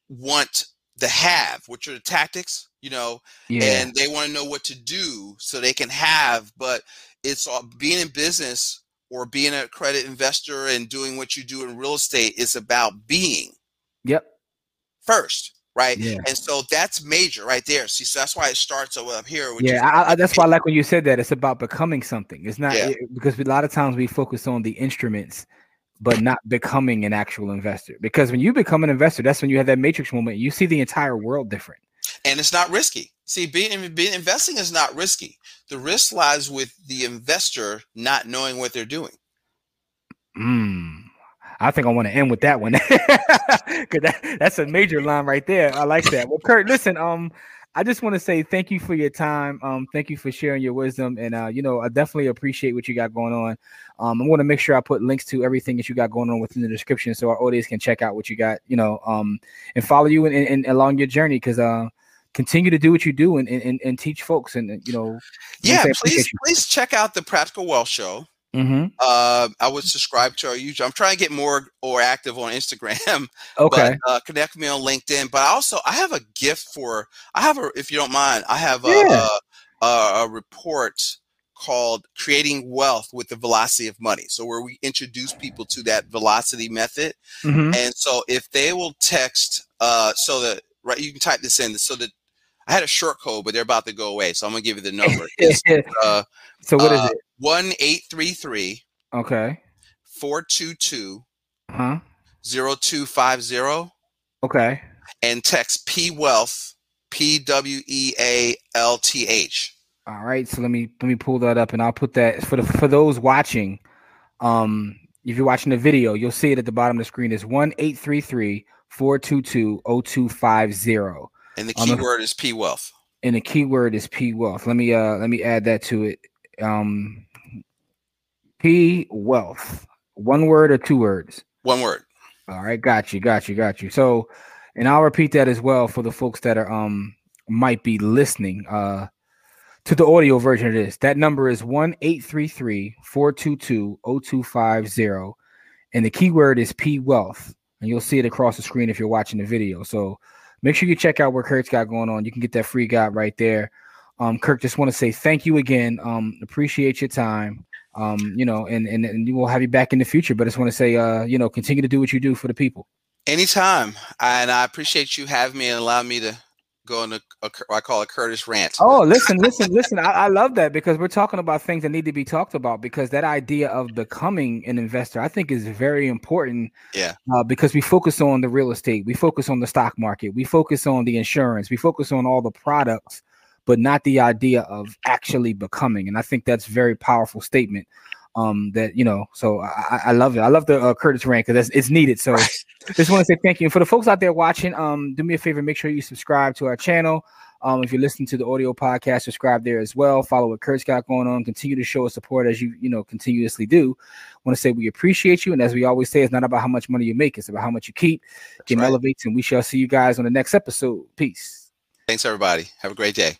want the have, which are the tactics you know, yeah. and they want to know what to do so they can have. But it's all being in business or being a credit investor and doing what you do in real estate is about being. Yep. First, right? Yeah. And so that's major right there. See, so that's why it starts up here. yeah, I, I, that's why I like when you said that. It's about becoming something. It's not yeah. it, because a lot of times we focus on the instruments, but not becoming an actual investor. Because when you become an investor, that's when you have that matrix moment. You see the entire world different. And it's not risky. See, being, being investing is not risky. The risk lies with the investor not knowing what they're doing. Hmm. I think I want to end with that one because that, that's a major line right there. I like that. Well, Kurt, listen, um, I just want to say thank you for your time. Um, thank you for sharing your wisdom, and uh, you know, I definitely appreciate what you got going on. Um, I want to make sure I put links to everything that you got going on within the description, so our audience can check out what you got, you know, um, and follow you and, and along your journey because uh, continue to do what you do and and, and teach folks, and you know, yeah, please please check out the Practical Wealth Show. Mm-hmm. Uh, I would subscribe to our YouTube. I'm trying to get more or active on Instagram. Okay. But, uh, connect me on LinkedIn. But also, I have a gift for. I have a, if you don't mind, I have a, yeah. a, a, a report called "Creating Wealth with the Velocity of Money." So where we introduce people to that velocity method. Mm-hmm. And so if they will text, uh, so that right, you can type this in so that I had a short code, but they're about to go away. So I'm gonna give you the number. uh, so what is uh, it? One eight three three. Okay. Four two two. Huh. Zero two five zero. Okay. And text P Wealth P W E A L T H. All right. So let me let me pull that up, and I'll put that for the for those watching. Um, if you're watching the video, you'll see it at the bottom of the screen. Is one eight three three four two two zero two five zero. And the keyword um, is P Wealth. And the keyword is P Wealth. Let me uh let me add that to it. Um P Wealth. One word or two words? One word. All right, got you, got you, got you. So, and I'll repeat that as well for the folks that are um might be listening uh to the audio version of this. That number is 1-833-422-0250 and the keyword is P Wealth. And you'll see it across the screen if you're watching the video. So make sure you check out what Kurt's got going on. You can get that free guide right there. Um, Kirk, just want to say thank you again. Um, appreciate your time. Um, you know, and, and and we'll have you back in the future. But I just want to say, uh, you know, continue to do what you do for the people. Anytime, and I appreciate you having me and allowing me to go on a, a I call it Curtis rant. Oh, listen, listen, listen. I, I, love that because we're talking about things that need to be talked about because that idea of becoming an investor, I think, is very important. Yeah. Uh, because we focus on the real estate, we focus on the stock market, we focus on the insurance, we focus on all the products, but not the idea of actually becoming. And I think that's very powerful statement um that you know so i, I love it. I love the uh, curtis rant because it's needed. So just want to say thank you. And for the folks out there watching um do me a favor make sure you subscribe to our channel. Um if you're listening to the audio podcast subscribe there as well. Follow what kurt's got going on. Continue to show us support as you you know continuously do. Want to say we appreciate you. And as we always say it's not about how much money you make. It's about how much you keep. Game right. elevates and we shall see you guys on the next episode. Peace. Thanks everybody. Have a great day